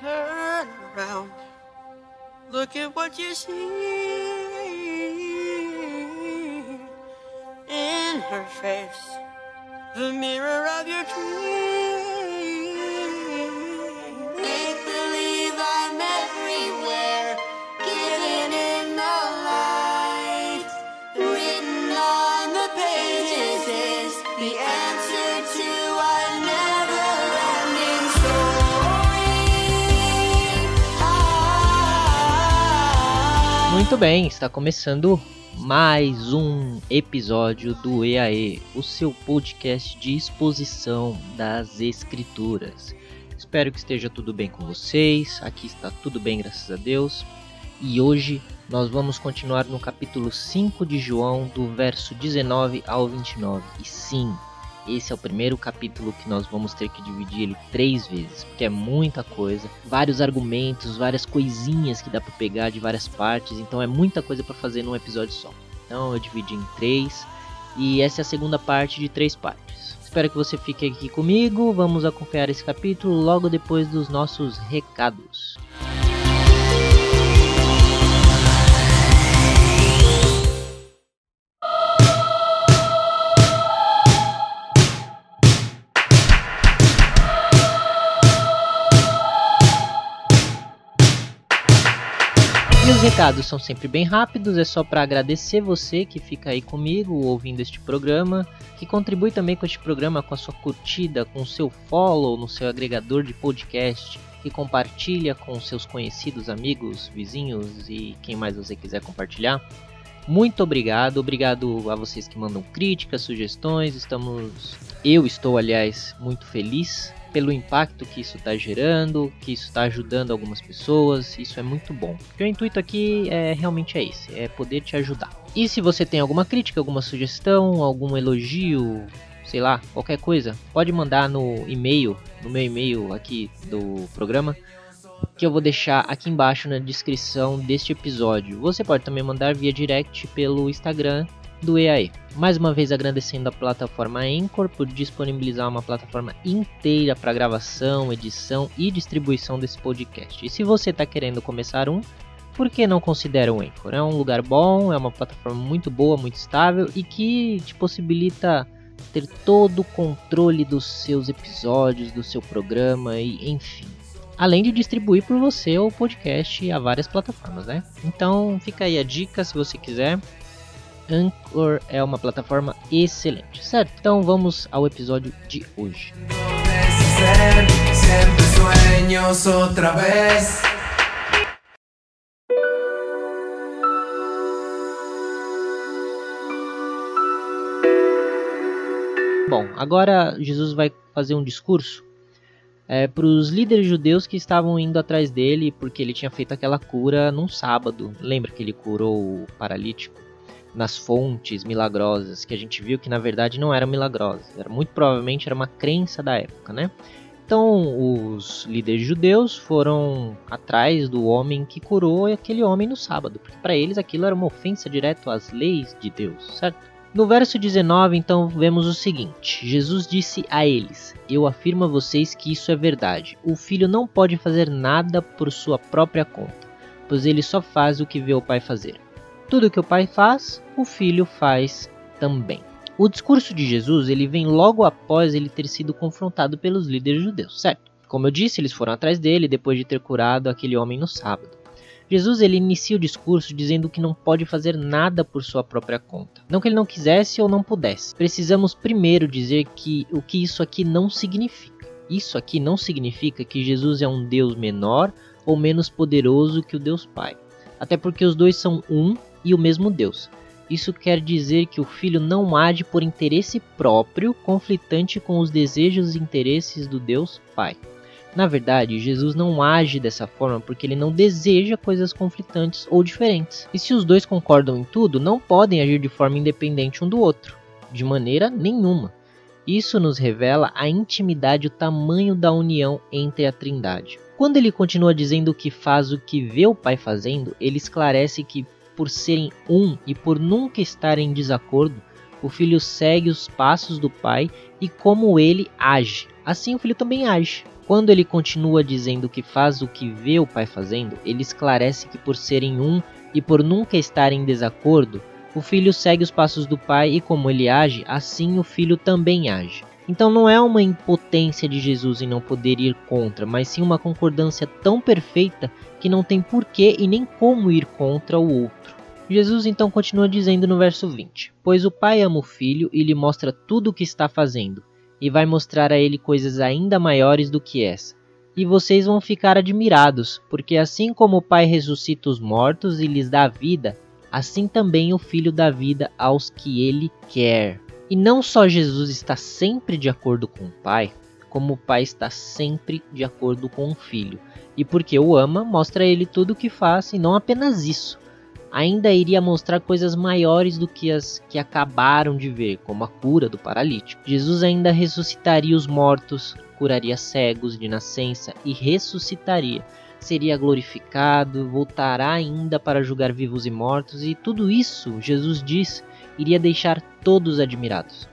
Turn around. Look at what you see in her face. The mirror of your dreams. Muito bem, está começando mais um episódio do EAE, o seu podcast de exposição das escrituras. Espero que esteja tudo bem com vocês. Aqui está tudo bem, graças a Deus. E hoje nós vamos continuar no capítulo 5 de João, do verso 19 ao 29. E sim, esse é o primeiro capítulo que nós vamos ter que dividir ele três vezes, porque é muita coisa, vários argumentos, várias coisinhas que dá para pegar de várias partes, então é muita coisa para fazer num episódio só. Então eu dividi em três e essa é a segunda parte de três partes. Espero que você fique aqui comigo. Vamos acompanhar esse capítulo logo depois dos nossos recados. Recados são sempre bem rápidos, é só para agradecer você que fica aí comigo ouvindo este programa, que contribui também com este programa com a sua curtida, com o seu follow no seu agregador de podcast, que compartilha com seus conhecidos, amigos, vizinhos e quem mais você quiser compartilhar. Muito obrigado, obrigado a vocês que mandam críticas, sugestões. Estamos, eu estou aliás muito feliz pelo impacto que isso está gerando, que isso está ajudando algumas pessoas. Isso é muito bom. O intuito aqui é realmente é esse, é poder te ajudar. E se você tem alguma crítica, alguma sugestão, algum elogio, sei lá, qualquer coisa, pode mandar no e-mail, no meu e-mail aqui do programa, que eu vou deixar aqui embaixo na descrição deste episódio. Você pode também mandar via direct pelo Instagram do EAE. Mais uma vez agradecendo a plataforma Anchor por disponibilizar uma plataforma inteira para gravação, edição e distribuição desse podcast. E se você está querendo começar um, por que não considera o Anchor? É um lugar bom, é uma plataforma muito boa, muito estável e que te possibilita ter todo o controle dos seus episódios, do seu programa e enfim. Além de distribuir por você o podcast a várias plataformas, né? Então fica aí a dica se você quiser. Anchor é uma plataforma excelente, certo? Então vamos ao episódio de hoje. Bom, agora Jesus vai fazer um discurso para os líderes judeus que estavam indo atrás dele porque ele tinha feito aquela cura num sábado. Lembra que ele curou o paralítico nas fontes milagrosas que a gente viu que na verdade não eram milagrosas, era muito provavelmente era uma crença da época, né? Então os líderes judeus foram atrás do homem que curou aquele homem no sábado, porque para eles aquilo era uma ofensa direto às leis de Deus, certo? No verso 19, então, vemos o seguinte: Jesus disse a eles: Eu afirmo a vocês que isso é verdade. O filho não pode fazer nada por sua própria conta, pois ele só faz o que vê o pai fazer. Tudo que o pai faz, o filho faz também. O discurso de Jesus ele vem logo após ele ter sido confrontado pelos líderes judeus, certo? Como eu disse, eles foram atrás dele depois de ter curado aquele homem no sábado. Jesus ele inicia o discurso dizendo que não pode fazer nada por sua própria conta. Não que ele não quisesse ou não pudesse. Precisamos primeiro dizer que o que isso aqui não significa. Isso aqui não significa que Jesus é um Deus menor ou menos poderoso que o Deus Pai. Até porque os dois são um e o mesmo Deus. Isso quer dizer que o filho não age por interesse próprio, conflitante com os desejos e interesses do Deus Pai. Na verdade, Jesus não age dessa forma porque ele não deseja coisas conflitantes ou diferentes. E se os dois concordam em tudo, não podem agir de forma independente um do outro, de maneira nenhuma. Isso nos revela a intimidade e o tamanho da união entre a Trindade. Quando ele continua dizendo que faz o que vê o Pai fazendo, ele esclarece que, por serem um e por nunca estar em desacordo, o filho segue os passos do Pai e como ele age. Assim o filho também age. Quando ele continua dizendo que faz o que vê o pai fazendo, ele esclarece que por serem um e por nunca estar em desacordo, o filho segue os passos do pai e como ele age, assim o filho também age. Então não é uma impotência de Jesus em não poder ir contra, mas sim uma concordância tão perfeita que não tem porquê e nem como ir contra o outro. Jesus então continua dizendo no verso 20: Pois o Pai ama o Filho e lhe mostra tudo o que está fazendo, e vai mostrar a ele coisas ainda maiores do que essa. E vocês vão ficar admirados, porque assim como o Pai ressuscita os mortos e lhes dá vida, assim também o Filho dá vida aos que ele quer. E não só Jesus está sempre de acordo com o Pai, como o Pai está sempre de acordo com o Filho. E porque o ama, mostra a ele tudo o que faz, e não apenas isso. Ainda iria mostrar coisas maiores do que as que acabaram de ver, como a cura do paralítico. Jesus ainda ressuscitaria os mortos, curaria cegos de nascença e ressuscitaria. Seria glorificado, voltará ainda para julgar vivos e mortos, e tudo isso, Jesus diz, iria deixar todos admirados.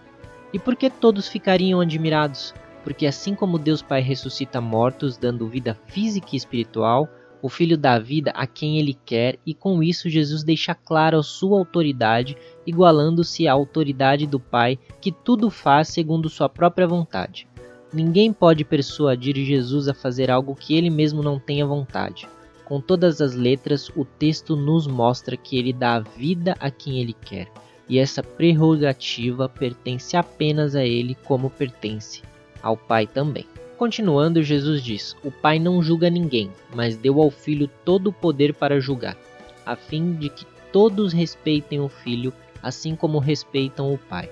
E por que todos ficariam admirados? Porque assim como Deus Pai ressuscita mortos, dando vida física e espiritual, o Filho dá vida a quem ele quer, e com isso Jesus deixa claro a sua autoridade, igualando-se à autoridade do Pai, que tudo faz segundo sua própria vontade. Ninguém pode persuadir Jesus a fazer algo que ele mesmo não tenha vontade. Com todas as letras, o texto nos mostra que ele dá vida a quem ele quer e essa prerrogativa pertence apenas a ele, como pertence ao Pai também. Continuando, Jesus diz: O Pai não julga ninguém, mas deu ao Filho todo o poder para julgar, a fim de que todos respeitem o Filho, assim como respeitam o Pai.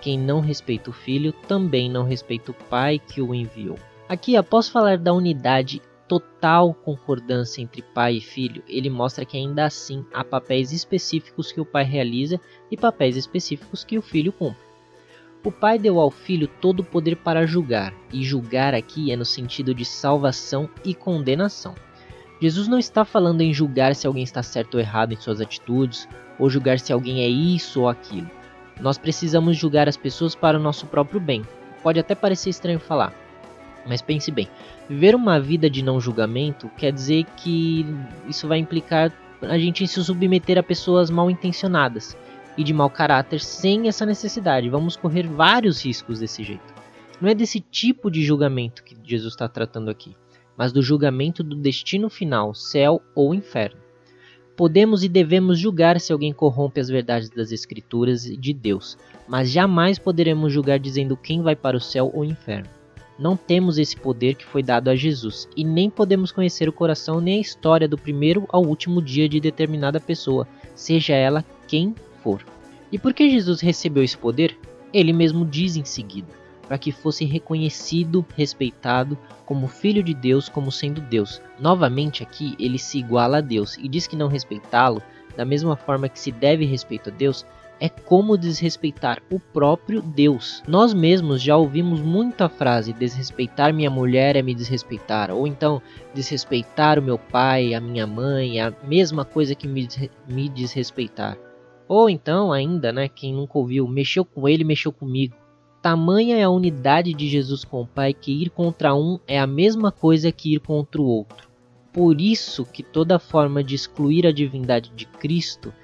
Quem não respeita o Filho também não respeita o Pai que o enviou. Aqui, após falar da unidade total concordância entre pai e filho, ele mostra que ainda assim há papéis específicos que o pai realiza e papéis específicos que o filho cumpre. O pai deu ao filho todo o poder para julgar, e julgar aqui é no sentido de salvação e condenação. Jesus não está falando em julgar se alguém está certo ou errado em suas atitudes, ou julgar se alguém é isso ou aquilo. Nós precisamos julgar as pessoas para o nosso próprio bem. Pode até parecer estranho falar, mas pense bem, viver uma vida de não julgamento quer dizer que isso vai implicar a gente se submeter a pessoas mal intencionadas e de mau caráter sem essa necessidade. Vamos correr vários riscos desse jeito. Não é desse tipo de julgamento que Jesus está tratando aqui, mas do julgamento do destino final, céu ou inferno. Podemos e devemos julgar se alguém corrompe as verdades das Escrituras e de Deus, mas jamais poderemos julgar dizendo quem vai para o céu ou inferno. Não temos esse poder que foi dado a Jesus, e nem podemos conhecer o coração nem a história do primeiro ao último dia de determinada pessoa, seja ela quem for. E por que Jesus recebeu esse poder? Ele mesmo diz em seguida, para que fosse reconhecido, respeitado como filho de Deus, como sendo Deus. Novamente aqui ele se iguala a Deus e diz que não respeitá-lo, da mesma forma que se deve respeito a Deus, é como desrespeitar o próprio Deus. Nós mesmos já ouvimos muito a frase desrespeitar minha mulher é me desrespeitar, ou então desrespeitar o meu pai, a minha mãe, é a mesma coisa que me, me desrespeitar. Ou então, ainda, né, quem nunca ouviu, mexeu com ele, mexeu comigo. Tamanha é a unidade de Jesus com o Pai que ir contra um é a mesma coisa que ir contra o outro. Por isso que toda forma de excluir a divindade de Cristo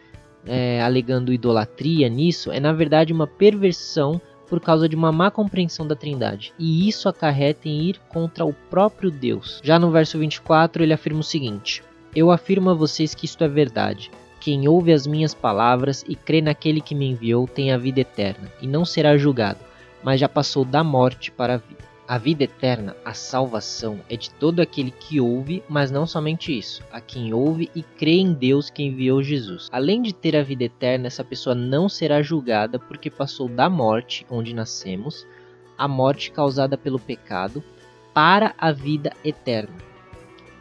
é, alegando idolatria nisso, é na verdade uma perversão por causa de uma má compreensão da Trindade, e isso acarreta em ir contra o próprio Deus. Já no verso 24, ele afirma o seguinte: Eu afirmo a vocês que isto é verdade. Quem ouve as minhas palavras e crê naquele que me enviou tem a vida eterna, e não será julgado, mas já passou da morte para a vida. A vida eterna, a salvação, é de todo aquele que ouve, mas não somente isso, a quem ouve e crê em Deus que enviou Jesus. Além de ter a vida eterna, essa pessoa não será julgada porque passou da morte, onde nascemos, a morte causada pelo pecado, para a vida eterna.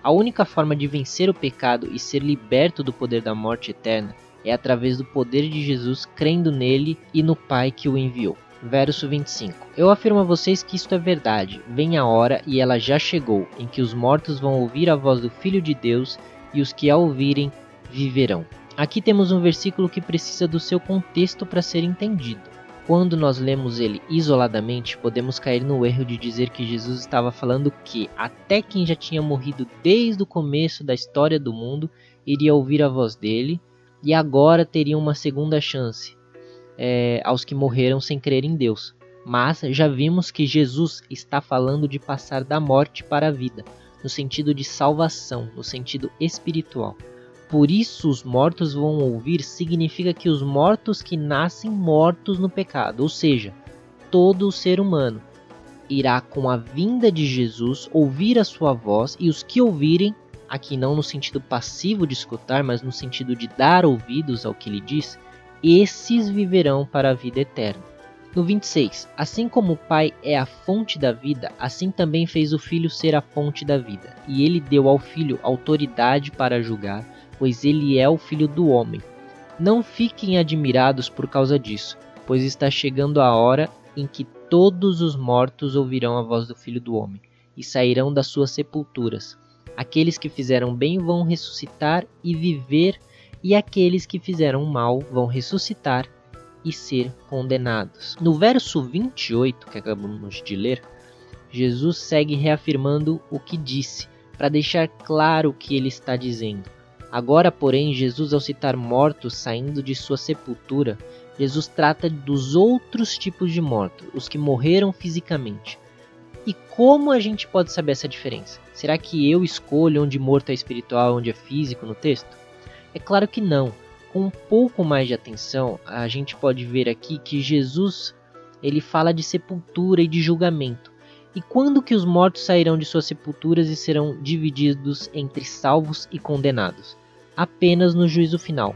A única forma de vencer o pecado e ser liberto do poder da morte eterna é através do poder de Jesus crendo nele e no Pai que o enviou. Verso 25: Eu afirmo a vocês que isto é verdade. Vem a hora, e ela já chegou, em que os mortos vão ouvir a voz do Filho de Deus, e os que a ouvirem viverão. Aqui temos um versículo que precisa do seu contexto para ser entendido. Quando nós lemos ele isoladamente, podemos cair no erro de dizer que Jesus estava falando que até quem já tinha morrido desde o começo da história do mundo iria ouvir a voz dele e agora teria uma segunda chance é, aos que morreram sem crer em Deus. Mas já vimos que Jesus está falando de passar da morte para a vida, no sentido de salvação, no sentido espiritual. Por isso os mortos vão ouvir significa que os mortos que nascem mortos no pecado, ou seja, todo o ser humano irá com a vinda de Jesus ouvir a sua voz e os que ouvirem, aqui não no sentido passivo de escutar, mas no sentido de dar ouvidos ao que ele diz, esses viverão para a vida eterna. No 26, assim como o Pai é a fonte da vida, assim também fez o Filho ser a fonte da vida, e ele deu ao Filho autoridade para julgar pois ele é o filho do homem. Não fiquem admirados por causa disso, pois está chegando a hora em que todos os mortos ouvirão a voz do filho do homem e sairão das suas sepulturas. Aqueles que fizeram bem vão ressuscitar e viver, e aqueles que fizeram mal vão ressuscitar e ser condenados. No verso 28 que acabamos de ler, Jesus segue reafirmando o que disse, para deixar claro o que ele está dizendo. Agora, porém, Jesus, ao citar mortos saindo de sua sepultura, Jesus trata dos outros tipos de mortos, os que morreram fisicamente. E como a gente pode saber essa diferença? Será que eu escolho onde morto é espiritual, onde é físico no texto? É claro que não. Com um pouco mais de atenção, a gente pode ver aqui que Jesus ele fala de sepultura e de julgamento. E quando que os mortos sairão de suas sepulturas e serão divididos entre salvos e condenados? Apenas no juízo final.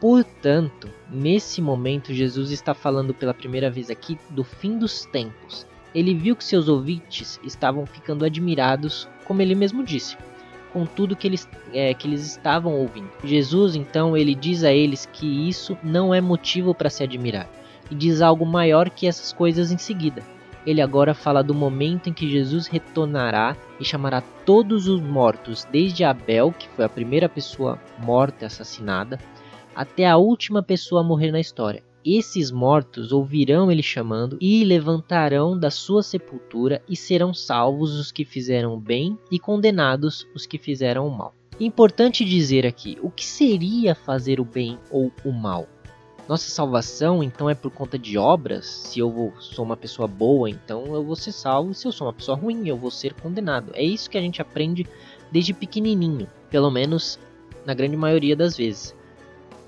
Portanto, nesse momento, Jesus está falando pela primeira vez aqui do fim dos tempos. Ele viu que seus ouvintes estavam ficando admirados, como ele mesmo disse, com tudo que eles, é, que eles estavam ouvindo. Jesus, então, ele diz a eles que isso não é motivo para se admirar, e diz algo maior que essas coisas em seguida ele agora fala do momento em que Jesus retornará e chamará todos os mortos, desde Abel, que foi a primeira pessoa morta assassinada, até a última pessoa a morrer na história. Esses mortos ouvirão ele chamando e levantarão da sua sepultura e serão salvos os que fizeram o bem e condenados os que fizeram o mal. Importante dizer aqui, o que seria fazer o bem ou o mal? nossa salvação então é por conta de obras. Se eu vou, sou uma pessoa boa, então eu vou ser salvo. Se eu sou uma pessoa ruim, eu vou ser condenado. É isso que a gente aprende desde pequenininho, pelo menos na grande maioria das vezes.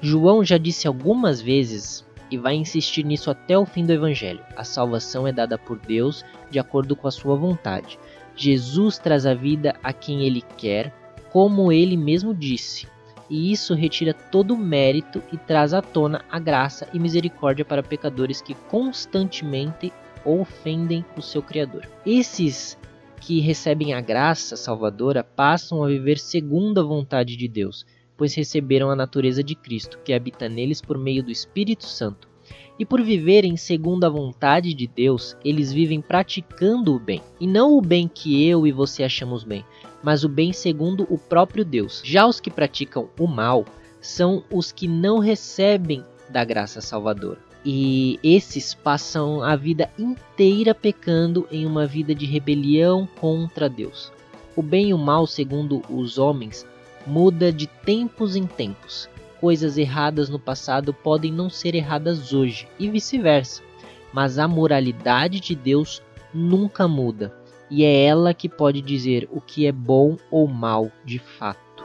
João já disse algumas vezes e vai insistir nisso até o fim do evangelho. A salvação é dada por Deus de acordo com a sua vontade. Jesus traz a vida a quem ele quer, como ele mesmo disse e isso retira todo o mérito e traz à tona a graça e misericórdia para pecadores que constantemente ofendem o seu Criador. Esses que recebem a graça salvadora passam a viver segundo a vontade de Deus, pois receberam a natureza de Cristo, que habita neles por meio do Espírito Santo. E por viverem segundo a vontade de Deus, eles vivem praticando o bem, e não o bem que eu e você achamos bem, mas o bem segundo o próprio Deus. Já os que praticam o mal são os que não recebem da graça salvadora. E esses passam a vida inteira pecando em uma vida de rebelião contra Deus. O bem e o mal, segundo os homens, muda de tempos em tempos. Coisas erradas no passado podem não ser erradas hoje e vice-versa. Mas a moralidade de Deus nunca muda e é ela que pode dizer o que é bom ou mal de fato.